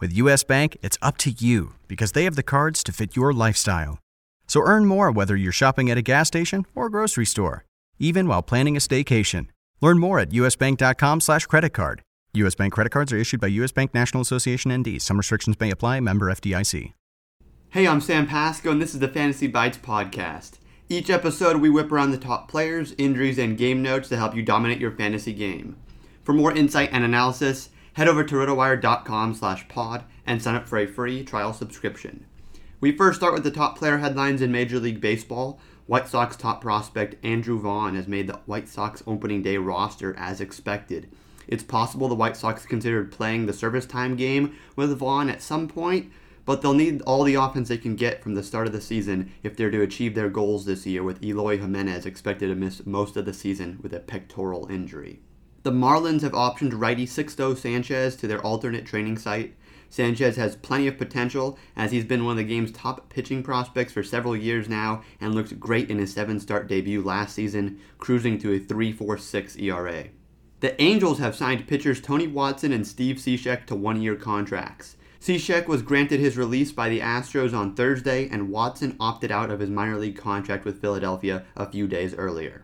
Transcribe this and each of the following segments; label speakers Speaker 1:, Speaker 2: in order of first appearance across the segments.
Speaker 1: With US Bank, it's up to you because they have the cards to fit your lifestyle. So earn more whether you're shopping at a gas station or grocery store, even while planning a staycation. Learn more at usbank.com slash credit card. U.S. Bank credit cards are issued by U.S. Bank National Association ND. Some restrictions may apply. Member FDIC.
Speaker 2: Hey, I'm Sam Pasco, and this is the Fantasy Bites podcast. Each episode, we whip around the top players, injuries, and game notes to help you dominate your fantasy game. For more insight and analysis, head over to rotowire.com slash pod and sign up for a free trial subscription. We first start with the top player headlines in Major League Baseball. White Sox top prospect Andrew Vaughn has made the White Sox opening day roster as expected. It's possible the White Sox considered playing the service time game with Vaughn at some point, but they'll need all the offense they can get from the start of the season if they're to achieve their goals this year, with Eloy Jimenez expected to miss most of the season with a pectoral injury. The Marlins have optioned righty Sixto Sanchez to their alternate training site. Sanchez has plenty of potential as he's been one of the game's top pitching prospects for several years now and looked great in his seven start debut last season, cruising to a 3.46 ERA. The Angels have signed pitchers Tony Watson and Steve Cishek to one year contracts. Cishek was granted his release by the Astros on Thursday, and Watson opted out of his minor league contract with Philadelphia a few days earlier.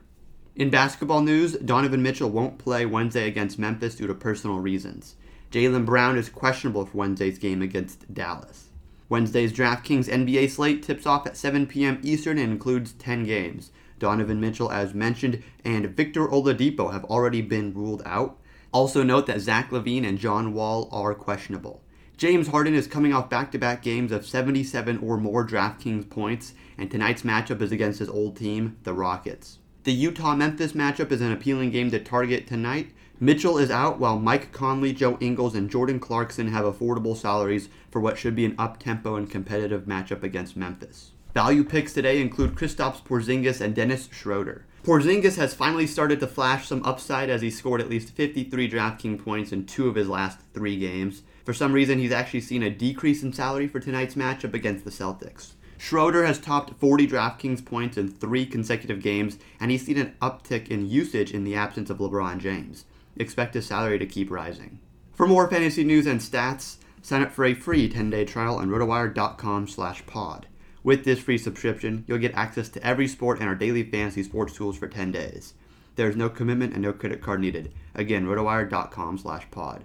Speaker 2: In basketball news, Donovan Mitchell won't play Wednesday against Memphis due to personal reasons. Jaylen Brown is questionable for Wednesday's game against Dallas. Wednesday's DraftKings NBA slate tips off at 7 p.m. Eastern and includes 10 games. Donovan Mitchell, as mentioned, and Victor Oladipo have already been ruled out. Also note that Zach LaVine and John Wall are questionable. James Harden is coming off back to back games of 77 or more DraftKings points, and tonight's matchup is against his old team, the Rockets. The Utah Memphis matchup is an appealing game to target tonight. Mitchell is out while Mike Conley, Joe Ingles, and Jordan Clarkson have affordable salaries for what should be an up tempo and competitive matchup against Memphis. Value picks today include Kristaps Porzingis and Dennis Schroeder. Porzingis has finally started to flash some upside as he scored at least 53 DraftKings points in two of his last three games. For some reason, he's actually seen a decrease in salary for tonight's matchup against the Celtics. Schroeder has topped 40 DraftKings points in three consecutive games, and he's seen an uptick in usage in the absence of LeBron James. Expect his salary to keep rising. For more fantasy news and stats, sign up for a free 10-day trial on rotowire.com slash pod. With this free subscription, you'll get access to every sport and our daily fantasy sports tools for 10 days. There's no commitment and no credit card needed. Again, rotowire.com slash pod.